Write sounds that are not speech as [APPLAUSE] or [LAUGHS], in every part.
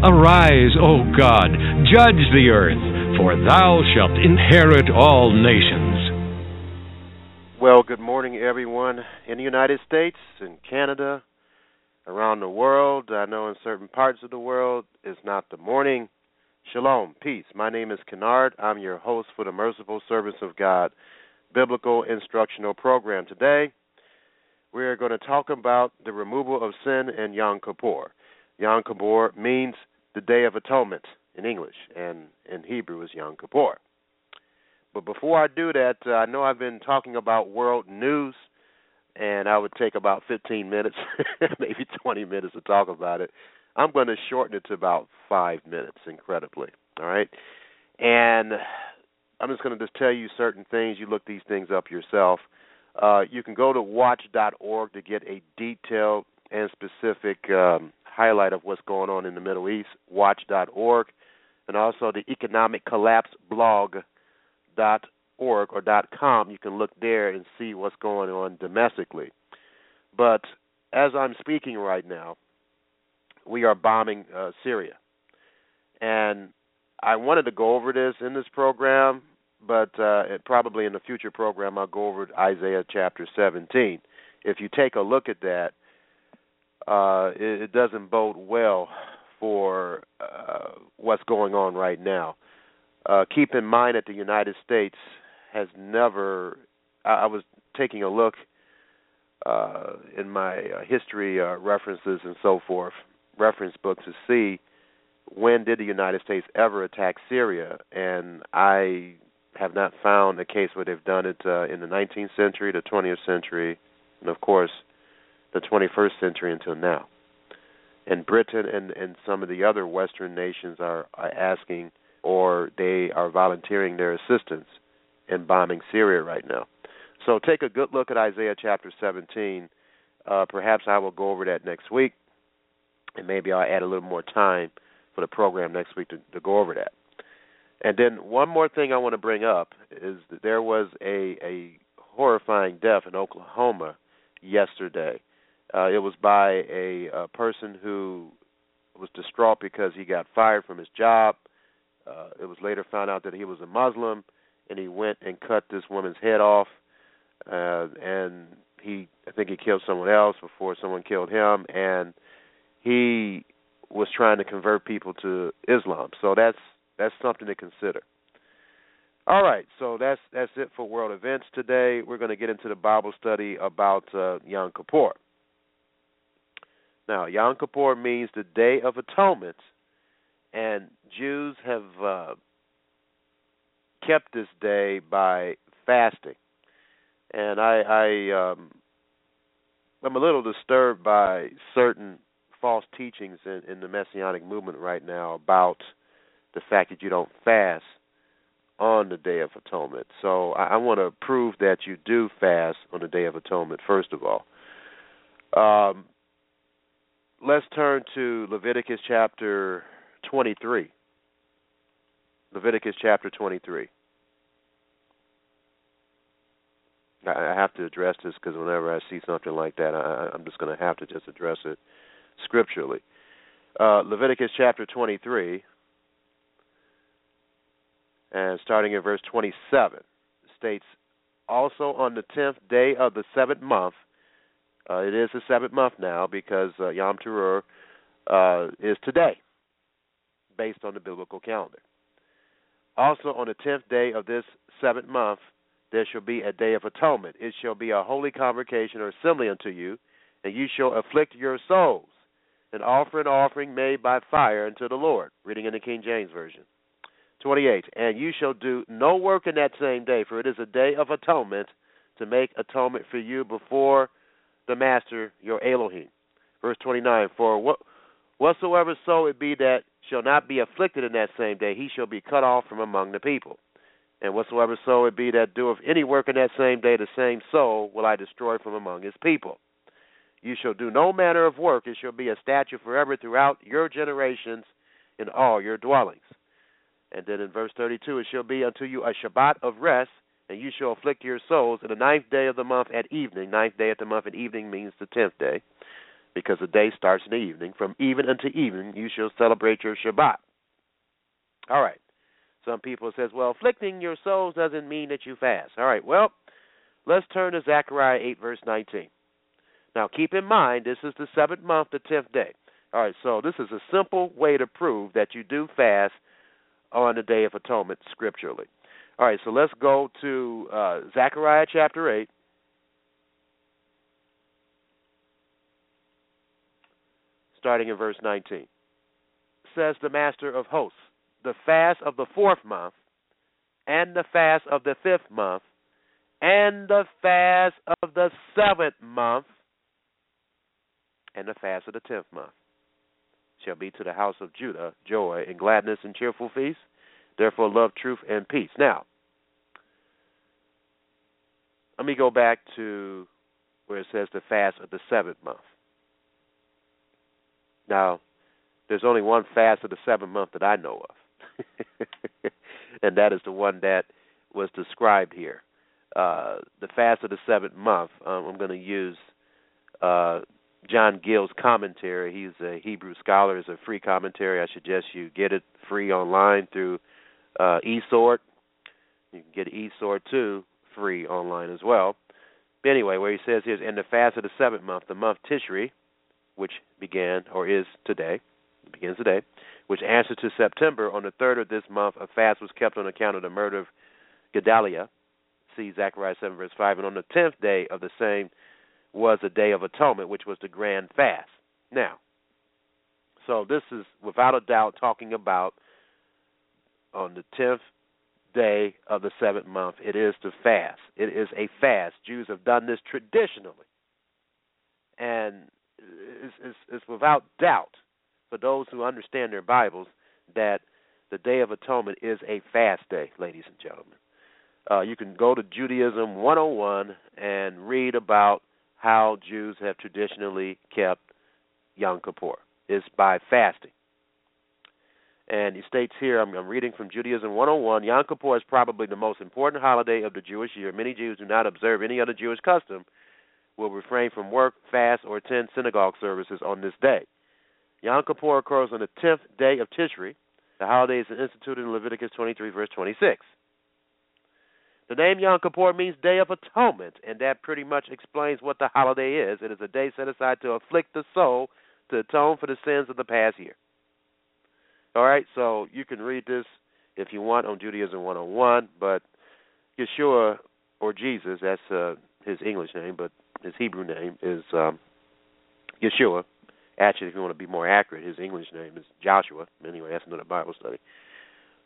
Arise, O God, judge the earth, for thou shalt inherit all nations. Well, good morning, everyone in the United States, in Canada, around the world. I know in certain parts of the world it's not the morning. Shalom, peace. My name is Kennard. I'm your host for the Merciful Servants of God Biblical Instructional Program. Today, we're going to talk about the removal of sin in Yom Kippur. Yom Kippur means the Day of Atonement in English, and in Hebrew is Yom Kippur. But before I do that, uh, I know I've been talking about world news, and I would take about 15 minutes, [LAUGHS] maybe 20 minutes to talk about it. I'm going to shorten it to about five minutes, incredibly. All right, and I'm just going to just tell you certain things. You look these things up yourself. Uh, you can go to watch.org to get a detailed and specific um, highlight of what's going on in the Middle East, watch.org, and also the economic collapse blog.org or .com. You can look there and see what's going on domestically. But as I'm speaking right now, we are bombing uh, Syria. And I wanted to go over this in this program, but uh, it, probably in the future program I'll go over Isaiah chapter 17. If you take a look at that, uh, it, it doesn't bode well for uh, what's going on right now. Uh, keep in mind that the United States has never. I, I was taking a look uh, in my uh, history uh, references and so forth, reference book to see when did the United States ever attack Syria, and I have not found a case where they've done it uh, in the 19th century, the 20th century, and of course the 21st century until now. And Britain and, and some of the other Western nations are, are asking or they are volunteering their assistance in bombing Syria right now. So take a good look at Isaiah chapter 17. Uh, perhaps I will go over that next week, and maybe I'll add a little more time for the program next week to, to go over that. And then one more thing I want to bring up is that there was a, a horrifying death in Oklahoma yesterday. Uh, it was by a, a person who was distraught because he got fired from his job. Uh, it was later found out that he was a Muslim, and he went and cut this woman's head off. Uh, and he, I think he killed someone else before someone killed him, and he was trying to convert people to Islam. So that's that's something to consider. All right, so that's that's it for world events today. We're going to get into the Bible study about uh, Yom Kippur. Now, Yom Kippur means the Day of Atonement, and Jews have uh, kept this day by fasting. And I, I um, I'm a little disturbed by certain false teachings in, in the Messianic movement right now about the fact that you don't fast on the Day of Atonement. So I, I want to prove that you do fast on the Day of Atonement, first of all. Um, let's turn to Leviticus chapter 23. Leviticus chapter 23. I have to address this because whenever I see something like that, I, I'm just going to have to just address it scripturally. Uh, Leviticus chapter 23, and starting in verse 27, states, Also on the tenth day of the seventh month, uh, it is the seventh month now because uh, Yom Teruah uh, is today, based on the biblical calendar. Also, on the tenth day of this seventh month, there shall be a day of atonement. It shall be a holy convocation or assembly unto you, and you shall afflict your souls, and offer an offering made by fire unto the Lord. Reading in the King James Version. 28. And you shall do no work in that same day, for it is a day of atonement to make atonement for you before the Master your Elohim. Verse 29. For what, whatsoever soul it be that shall not be afflicted in that same day, he shall be cut off from among the people. And whatsoever soul it be that doeth any work in that same day, the same soul will I destroy from among his people. You shall do no manner of work, it shall be a statute forever throughout your generations in all your dwellings. And then in verse 32, it shall be unto you a Shabbat of rest, and you shall afflict your souls in the ninth day of the month at evening. Ninth day of the month at evening means the tenth day, because the day starts in the evening. From even unto even, you shall celebrate your Shabbat. All right. Some people says, well, afflicting your souls doesn't mean that you fast. All right. Well, let's turn to Zechariah 8, verse 19. Now, keep in mind, this is the seventh month, the tenth day. All right. So this is a simple way to prove that you do fast on the Day of Atonement scripturally. All right, so let's go to uh, Zechariah chapter 8. Starting in verse 19. Says the Master of Hosts, the fast of the fourth month, and the fast of the fifth month, and the fast of the seventh month, and the fast of the tenth month shall be to the house of Judah joy and gladness and cheerful feast. Therefore, love, truth, and peace. Now, let me go back to where it says the fast of the seventh month. Now, there's only one fast of the seventh month that I know of, [LAUGHS] and that is the one that was described here. Uh, the fast of the seventh month. Um, I'm going to use uh, John Gill's commentary. He's a Hebrew scholar. It's a free commentary. I suggest you get it free online through uh, eSword. You can get eSword too free online as well. But anyway, where he says is, in the fast of the seventh month, the month Tishri, which began or is today, begins today, which answers to September, on the third of this month, a fast was kept on account of the murder of Gedaliah. See Zechariah 7, verse 5. And on the tenth day of the same was a day of atonement, which was the grand fast. Now, so this is without a doubt talking about on the tenth day of the seventh month. It is to fast. It is a fast. Jews have done this traditionally, and it's, it's, it's without doubt for those who understand their Bibles that the Day of Atonement is a fast day, ladies and gentlemen. Uh, you can go to Judaism 101 and read about how Jews have traditionally kept Yom Kippur It's by fasting. And he states here, I'm, I'm, reading from Judaism 101, Yom Kippur is probably the most important holiday of the Jewish year. Many Jews do not observe any other Jewish custom, will refrain from work, fast, or attend synagogue services on this day. Yom Kippur occurs on the 10th day of Tishri. The holiday is instituted in Leviticus 23, verse 26. The name Yom Kippur means Day of Atonement, and that pretty much explains what the holiday is. It is a day set aside to afflict the soul to atone for the sins of the past year. All right, so you can read this if you want on Judaism 101, but Yeshua or Jesus, that's uh, his English name, but his Hebrew name is um, Yeshua. Actually, if you want to be more accurate, his English name is Joshua. Anyway, that's another Bible study.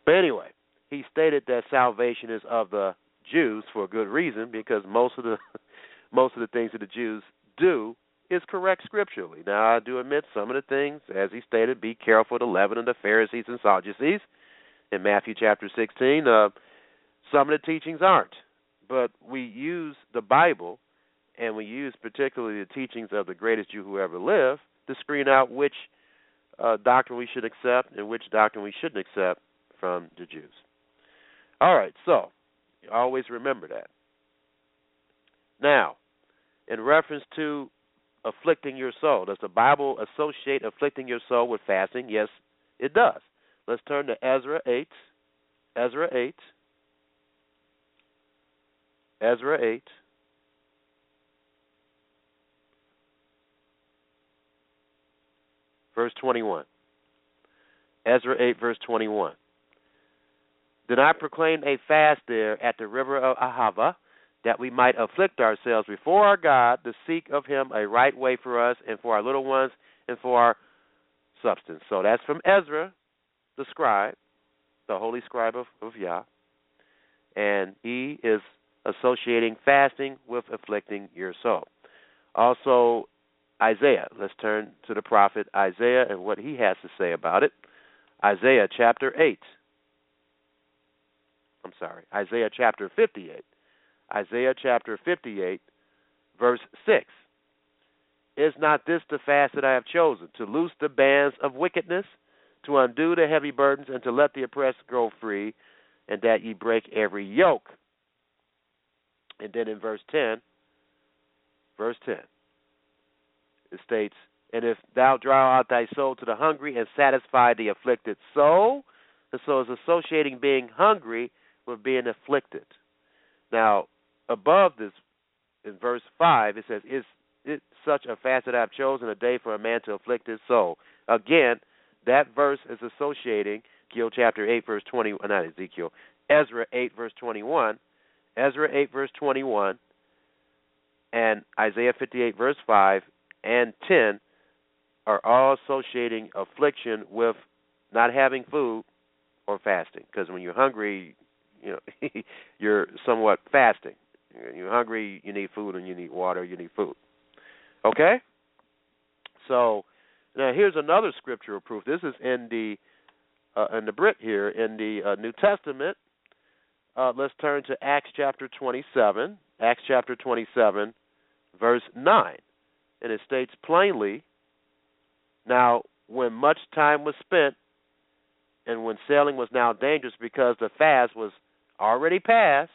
But anyway, he stated that salvation is of the Jews for a good reason because most of the [LAUGHS] most of the things that the Jews do is correct scripturally. Now I do admit some of the things, as he stated, be careful the leaven of the Pharisees and Sadducees in Matthew chapter sixteen. Uh, some of the teachings aren't, but we use the Bible and we use particularly the teachings of the greatest Jew who ever lived to screen out which uh, doctrine we should accept and which doctrine we shouldn't accept from the Jews. All right, so Always remember that. Now, in reference to afflicting your soul, does the Bible associate afflicting your soul with fasting? Yes, it does. Let's turn to Ezra 8. Ezra 8. Ezra 8. Verse 21. Ezra 8, verse 21. Then I proclaimed a fast there at the river of Ahava, that we might afflict ourselves before our God to seek of him a right way for us and for our little ones and for our substance. So that's from Ezra, the scribe, the holy scribe of, of Yah. And he is associating fasting with afflicting your soul. Also, Isaiah. Let's turn to the prophet Isaiah and what he has to say about it. Isaiah chapter 8. I'm sorry, Isaiah chapter 58. Isaiah chapter 58, verse 6. Is not this the fast that I have chosen, to loose the bands of wickedness, to undo the heavy burdens, and to let the oppressed go free, and that ye break every yoke? And then in verse 10, verse 10, it states, And if thou draw out thy soul to the hungry and satisfy the afflicted soul, and so is associating being hungry with being afflicted. Now, above this, in verse 5, it says, Is it such a fast that I have chosen a day for a man to afflict his soul? Again, that verse is associating Ezekiel chapter 8, verse 20, uh, not Ezekiel, Ezra 8, verse 21, Ezra 8, verse 21, and Isaiah 58, verse 5, and 10 are all associating affliction with not having food or fasting. Because when you're hungry, you know, [LAUGHS] you're somewhat fasting. You're hungry, you need food, and you need water, you need food. Okay? So now here's another scriptural proof. This is in the uh, in the Brit here in the uh, New Testament. Uh, let's turn to Acts chapter 27. Acts chapter 27, verse 9. And it states plainly Now, when much time was spent, and when sailing was now dangerous because the fast was already past,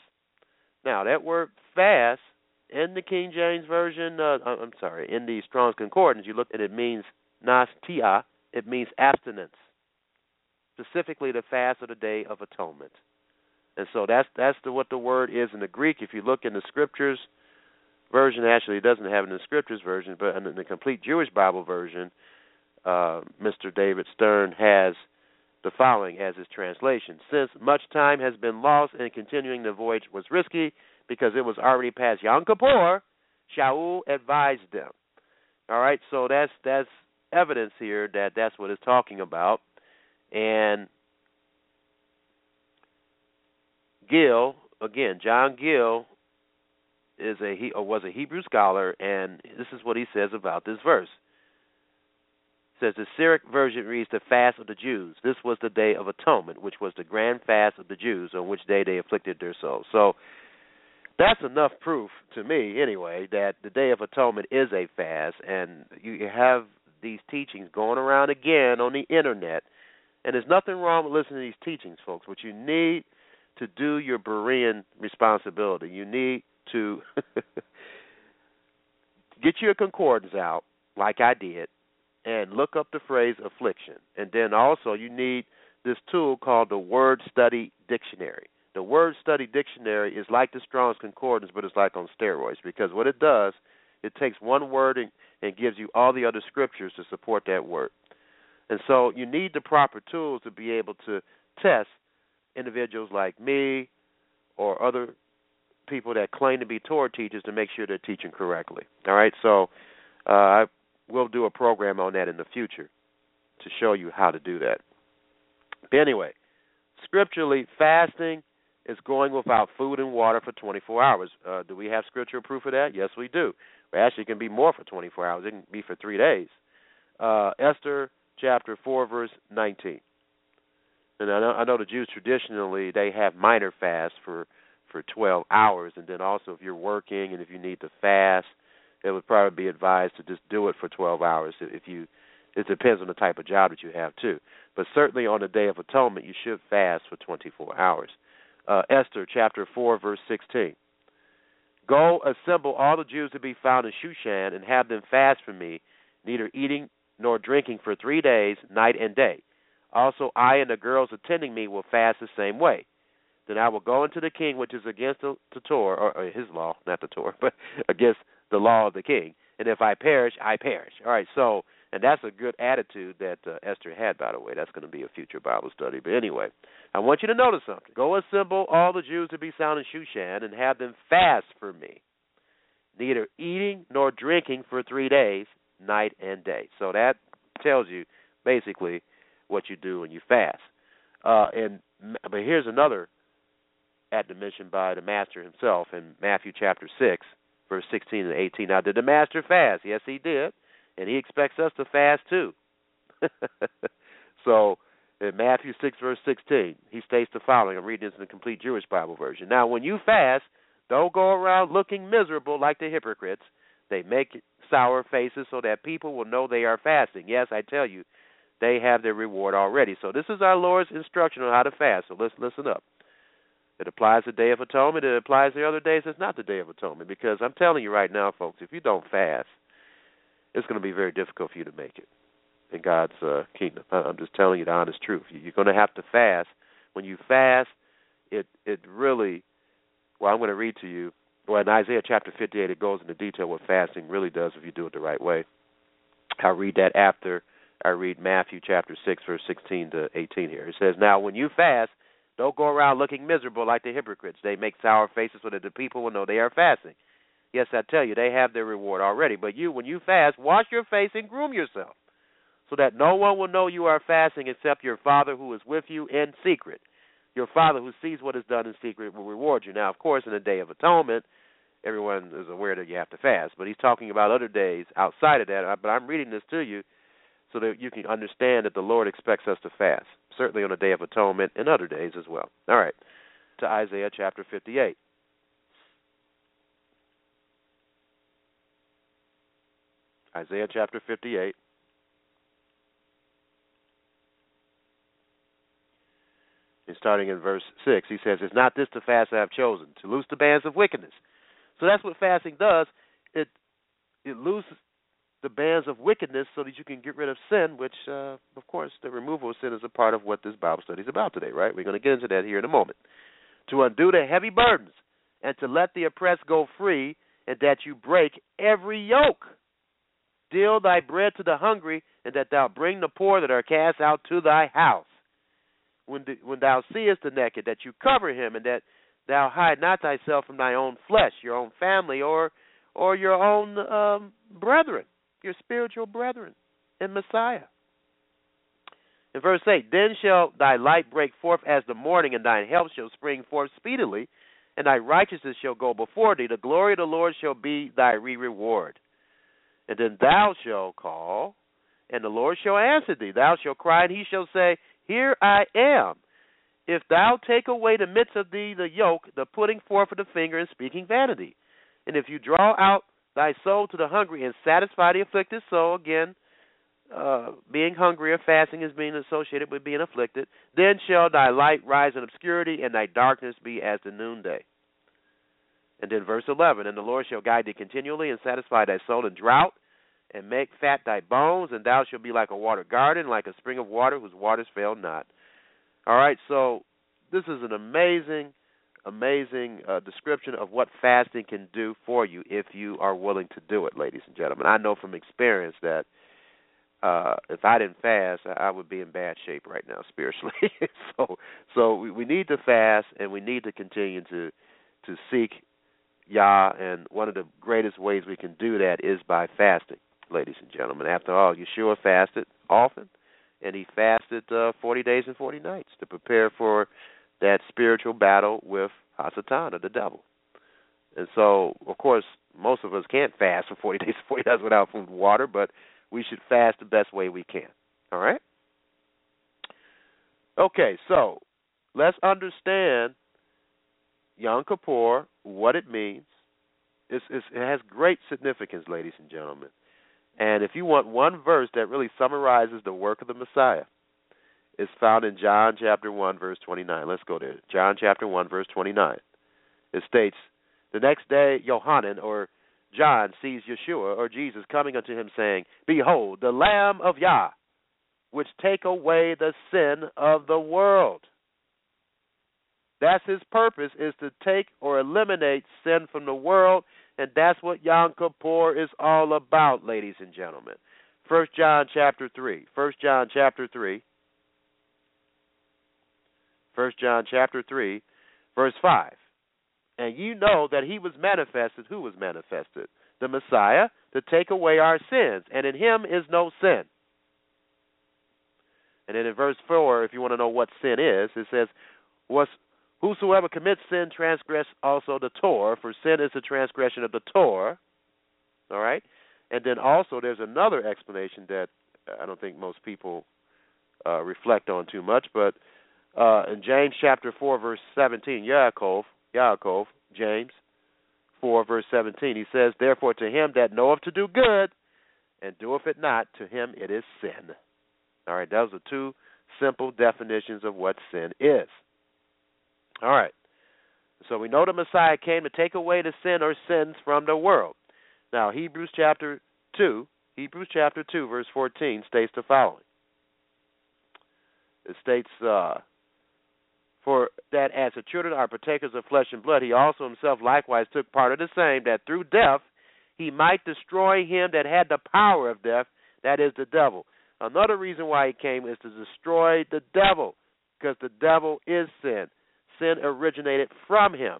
now, that word fast in the King James Version, uh, I'm sorry, in the Strong's Concordance, you look it, it means nesteia, it means abstinence, specifically the fast of the Day of Atonement. And so that's that's the, what the word is in the Greek. If you look in the Scriptures version, actually, it doesn't have it in the Scriptures version, but in the complete Jewish Bible version, uh, Mr. David Stern has the following as his translation. Since much time has been lost and continuing the voyage was risky because it was already past Yom Kippur, Shaul advised them. All right, so that's that's evidence here that that's what it's talking about. And Gill, again, John Gill is a he or was a Hebrew scholar, and this is what he says about this verse says the Syriac version reads the fast of the Jews. This was the day of atonement, which was the grand fast of the Jews, on which day they afflicted their souls. So that's enough proof to me, anyway, that the day of atonement is a fast, and you have these teachings going around again on the internet. And there's nothing wrong with listening to these teachings, folks. What you need to do your Berean responsibility, you need to [LAUGHS] get your concordance out, like I did, and look up the phrase affliction. And then also you need this tool called the Word Study Dictionary. The Word Study Dictionary is like the Strong's Concordance, but it's like on steroids because what it does, it takes one word and, and gives you all the other scriptures to support that word. And so you need the proper tools to be able to test individuals like me or other people that claim to be Torah teachers to make sure they're teaching correctly. All right, so uh, I we'll do a program on that in the future to show you how to do that. But anyway, scripturally, fasting is going without food and water for 24 hours. Uh, do we have scriptural proof of that? Yes, we do. Well, actually, it can be more for 24 hours. It can be for three days. Uh, Esther chapter 4, verse 19. And I know, I know the Jews traditionally they have minor fasts for for 12 hours, and then also if you're working and if you need to fast, it would probably be advised to just do it for 12 hours if you it depends on the type of job that you have too. But certainly on the day of atonement you should fast for 24 hours. Uh, esther chapter 4 verse 16 go assemble all the jews to be found in shushan and have them fast for me neither eating nor drinking for three days night and day. Also i and the girls attending me will fast the same way. Then I will go into the king, which is against the, the Torah, or, or his law, not the Torah, [LAUGHS] but against the law of the king. And if I perish, I perish. All right, so And that's a good attitude that uh, Esther had, by the way. That's going to be a future Bible study. But anyway, I want you to notice something. Go assemble all the Jews to be sound in Shushan and have them fast for me, neither eating nor drinking for three days, night and day. So that tells you basically what you do when you fast. Uh, and but here's another admonition by the Master himself in Matthew chapter six, verse sixteen and eighteen. Now, did the Master fast? Yes, he did, and he expects us to fast too. [LAUGHS] so, in Matthew six, verse sixteen, he states the following. I'm reading this in the complete Jewish Bible version. Now, when you fast, don't go around looking miserable like the hypocrites. They make sour faces so that people will know they are fasting. Yes, I tell you, they have their reward already. So this is our Lord's instruction on how to fast. So let's listen up. It applies to Day of Atonement. It applies to other days. It's not the Day of Atonement because I'm telling you right now, folks, if you don't fast, it's going to be very difficult for you to make it in God's uh, kingdom. I'm just telling you the honest truth. You're going to have to fast. When you fast, it it really. Well, I'm going to read to you. Well, in Isaiah chapter 58, it goes into detail what fasting really does if you do it the right way. I'll read that after I read Matthew chapter 6, verse 16 to 18 here. It says, Now when you fast, don't go around looking miserable like the hypocrites. They make sour faces so that the people will know they are fasting. Yes, I tell you, they have their reward already. But you, when you fast, wash your face and groom yourself, so that no one will know you are fasting except your Father who is with you in secret. Your Father who sees what is done in secret will reward you. Now, of course, in the Day of Atonement, everyone is aware that you have to fast. But he's talking about other days outside of that. But I'm reading this to you so that you can understand that the Lord expects us to fast certainly on the Day of Atonement and other days as well. All right, to Isaiah chapter 58. Isaiah chapter 58. And starting in verse 6, he says, It's not this the fast I have chosen, to loose the bands of wickedness? So that's what fasting does. It it looses the bands of wickedness so that you can get rid of sin, which, uh, of course, the removal of sin is a part of what this Bible study is about today, right? We're going to get into that here in a moment. To undo the heavy burdens and to let the oppressed go free, and that you break every yoke. Deal thy bread to the hungry, and that thou bring the poor that are cast out to thy house. When, the, when thou seest the naked, that you cover him, and that thou hide not thyself from thy own flesh, your own family, or or your own um, brethren your spiritual brethren in Messiah. In verse 8, then shall thy light break forth as the morning, and thine help shall spring forth speedily, and thy righteousness shall go before thee. The glory of the Lord shall be thy re reward. And then thou shalt call, and the Lord shall answer thee. Thou shalt cry, and he shall say, Here I am. If thou take away the midst of thee the yoke, the putting forth of the finger, and speaking vanity, and if you draw out thy soul to the hungry and satisfy the afflicted soul. Again, uh, being hungry or fasting is being associated with being afflicted. Then shall thy light rise in obscurity, and thy darkness be as the noonday. And then verse 11 And the Lord shall guide thee continually, and satisfy thy soul in drought, and make fat thy bones, and thou shalt be like a watered garden, like a spring of water whose waters fail not. All right, so this is an amazing amazing uh, description of what fasting can do for you if you are willing to do it, ladies and gentlemen. I know from experience that uh, if I didn't fast, I would be in bad shape right now spiritually. [LAUGHS] so, so we, we need to fast and we need to continue to to seek Yah. And one of the greatest ways we can do that is by fasting, ladies and gentlemen. After all, Yeshua fasted often, and he fasted uh, 40 days and 40 nights to prepare for that spiritual battle with Hasatan or the devil. And so, of course, most of us can't fast for 40 days, [LAUGHS] 40 days without food and water, but we should fast the best way we can. All right? Okay, so let's understand Yom Kippur, what it means. It's, it's, it has great significance, ladies and gentlemen. And if you want one verse that really summarizes the work of the Messiah, is found in John chapter 1 verse 29. Let's go there. John chapter 1 verse 29. It states, "The next day Yohanan or John sees Yeshua or Jesus coming unto him saying, Behold, the Lamb of Yah, which take away the sin of the world." That's his purpose is to take or eliminate sin from the world, and that's what Yom Kippur is all about, ladies and gentlemen. First John chapter three. First John chapter three. First John chapter three, verse five. And you know that he was manifested. Who was manifested? The Messiah to take away our sins, and in him is no sin. And then in verse four, if you want to know what sin is, it says, "Was whosoever commits sin transgress also the Torah, for sin is the transgression of the Torah." All right, and then also there's another explanation that I don't think most people uh, reflect on too much, but uh, in James chapter four verse seventeen, Yaakov, Yaakov, James four verse seventeen, he says, "Therefore to him that knoweth to do good and doeth it not, to him it is sin." All right, those are two simple definitions of what sin is. All right. So we know the Messiah came to take away the sin or sins from the world. Now, Hebrews chapter 2, Hebrews chapter 2, verse 14 states the following. It states, uh, For that as the children are partakers of flesh and blood, he also himself likewise took part of the same, that through death he might destroy him that had the power of death, that is the devil. Another reason why he came is to destroy the devil, because the devil is sin. Sin originated from him.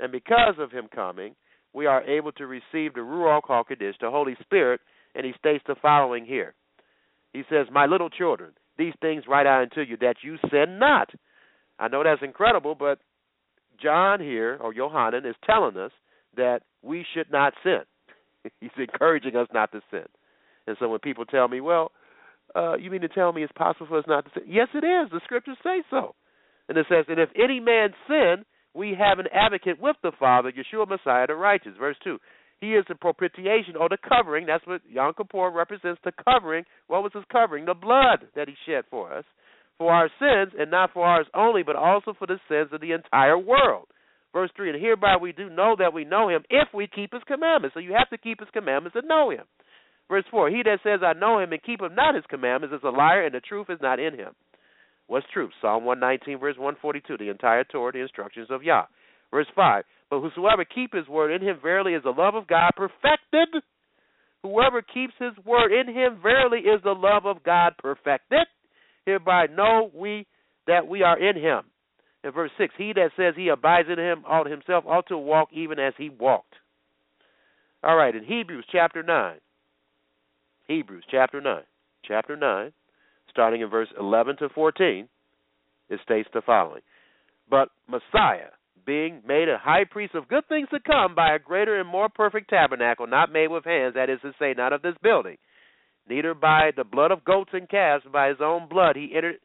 And because of him coming, we are able to receive the Ruach HaKodesh, the Holy Spirit, and he states the following here. He says, My little children, these things write I unto you, that you sin not. I know that's incredible, but John here, or Yohanan, is telling us that we should not sin. [LAUGHS] He's encouraging us not to sin. And so when people tell me, well, uh, you mean to tell me it's possible for us not to sin? Yes, it is. The scriptures say so. And it says, and if any man sin, we have an advocate with the Father, Yeshua Messiah the righteous. Verse 2. He is the propitiation or the covering. That's what Yom Kippur represents the covering. What was his covering? The blood that he shed for us, for our sins, and not for ours only, but also for the sins of the entire world. Verse 3 And hereby we do know that we know him if we keep his commandments. So you have to keep his commandments and know him. Verse 4 He that says, I know him and keep him not his commandments is a liar, and the truth is not in him. What's truth? Psalm 119, verse 142, the entire Torah, the instructions of Yah. Verse 5 But whosoever keep his word in him verily is the love of God perfected. Whoever keeps his word in him verily is the love of God perfected. Hereby know we that we are in him. In verse 6, he that says he abides in him ought himself ought to walk even as he walked. All right, in Hebrews chapter 9, Hebrews chapter 9. Chapter 9, starting in verse 11 to 14, it states the following But Messiah, being made a high priest of good things to come by a greater and more perfect tabernacle, not made with hands, that is to say, not of this building, neither by the blood of goats and calves, but by his own blood, he entered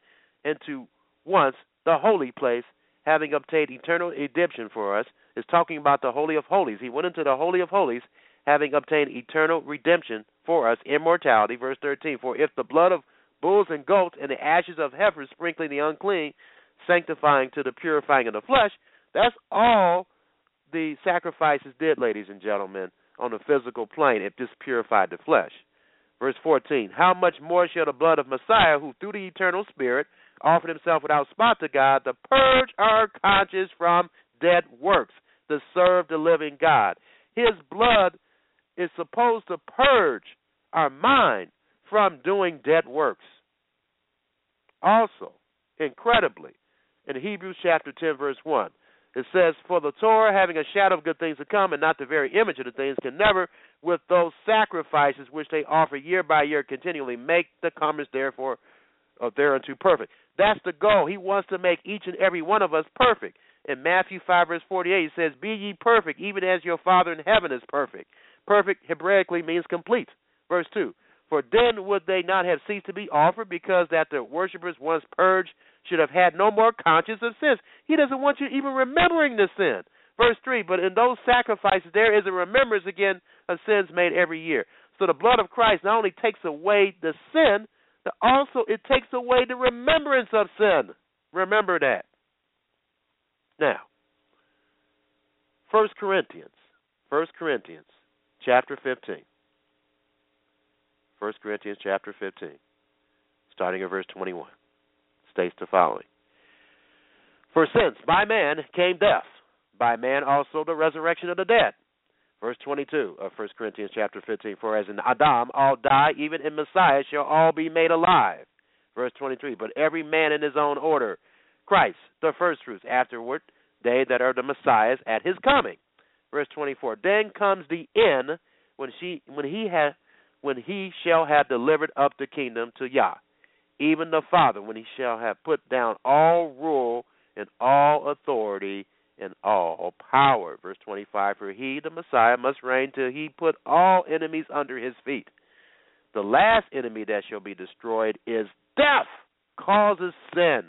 into once the holy place, having obtained eternal redemption for us, is talking about the Holy of Holies. He went into the Holy of Holies, having obtained eternal redemption for us immortality. Verse 13 For if the blood of bulls and goats and the ashes of heifers sprinkling the unclean, sanctifying to the purifying of the flesh, that's all the sacrifices did, ladies and gentlemen, on the physical plane. It just purified the flesh. Verse 14 How much more shall the blood of Messiah, who through the eternal Spirit offered himself without spot to God, to purge our conscience from dead works, to serve the living God? His blood is supposed to purge our mind from doing dead works. Also, incredibly, in Hebrews chapter 10, verse 1, it says, For the Torah, having a shadow of good things to come, and not the very image of the things, can never, with those sacrifices which they offer year by year continually, make the comers therefore uh, thereunto perfect. That's the goal. He wants to make each and every one of us perfect. In Matthew 5, verse 48, he says, Be ye perfect, even as your Father in heaven is perfect. Perfect Hebraically means complete. Verse 2 For then would they not have ceased to be offered, because that the worshippers once purged should have had no more conscience of sins. He doesn't want you even remembering the sin. Verse 3 But in those sacrifices there is a remembrance again of sins made every year. So the blood of Christ not only takes away the sin, but also it takes away the remembrance of sin. Remember that. Now, First Corinthians. First Corinthians chapter 15. 1 Corinthians chapter 15, starting at verse 21, states the following For since by man came death, by man also the resurrection of the dead. Verse 22 of 1 Corinthians chapter 15. For as in Adam all die, even in Messiah shall all be made alive. Verse 23. But every man in his own order. Christ, the firstfruits. Afterward, they that are the Messiahs at his coming. Verse 24. Then comes the end when she when he has when he shall have delivered up the kingdom to Yah, even the Father, when he shall have put down all rule and all authority and all power. Verse 25 For he, the Messiah, must reign till he put all enemies under his feet. The last enemy that shall be destroyed is death, causes sin.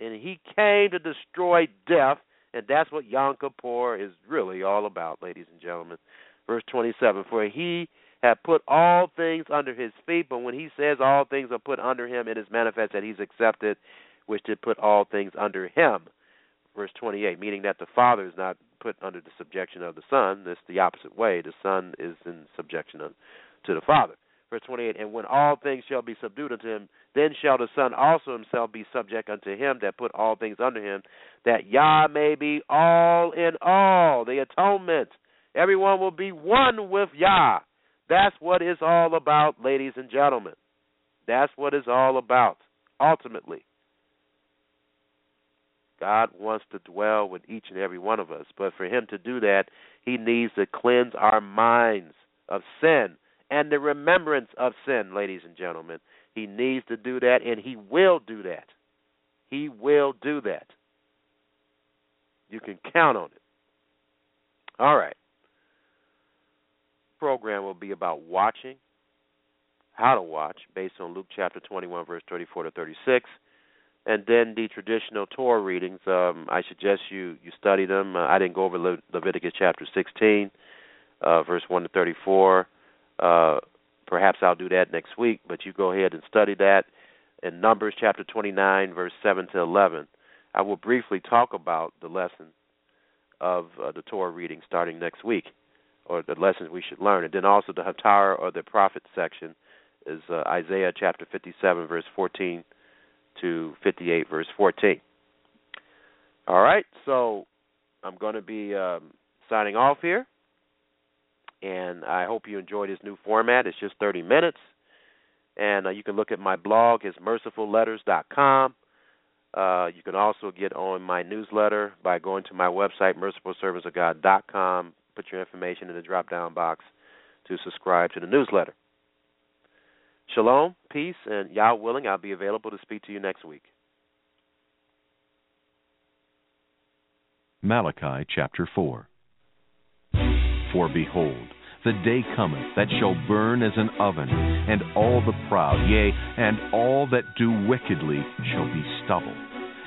And he came to destroy death, and that's what Yom Kippur is really all about, ladies and gentlemen. Verse 27 For he had put all things under his feet, but when he says all things are put under him, it is manifest that he's accepted, which did put all things under him verse 28, meaning that the Father is not put under the subjection of the Son. It's the opposite way. The Son is in subjection to the Father. Verse 28, and when all things shall be subdued unto him, then shall the Son also himself be subject unto him that put all things under him, that Yah may be all in all, the atonement. Everyone will be one with Yah. That's what it's all about, ladies and gentlemen. That's what it's all about, ultimately. God wants to dwell with each and every one of us. But for Him to do that, He needs to cleanse our minds of sin and the remembrance of sin, ladies and gentlemen. He needs to do that, and He will do that. He will do that. You can count on it. All right. Program will be about watching, how to watch, based on Luke chapter 21, verse 34 to 36 and then the traditional Torah readings. Um, I suggest you you study them. Uh, I didn't go over Le- Leviticus chapter 16, uh, verse 1 to 34. Uh, perhaps I'll do that next week, but you go ahead and study that. In Numbers chapter 29, verse 7 to 11, I will briefly talk about the lesson of uh, the Torah reading starting next week, or the lessons we should learn. And then also the Haftarah or the prophet section is uh, Isaiah chapter 57, verse 14 to 58, verse 14. All right, so I'm going to be um, signing off here, and I hope you enjoy this new format. It's just 30 minutes, and uh, you can look at my blog. It's mercifulletters.com. Uh, you can also get on my newsletter by going to my website, mercifulservantsofgod.com. Put your information in the drop down box to subscribe to the newsletter. Shalom, peace, and Yah willing, I'll be available to speak to you next week. Malachi chapter 4 For behold, the day cometh that shall burn as an oven, and all the proud, yea, and all that do wickedly shall be stubble.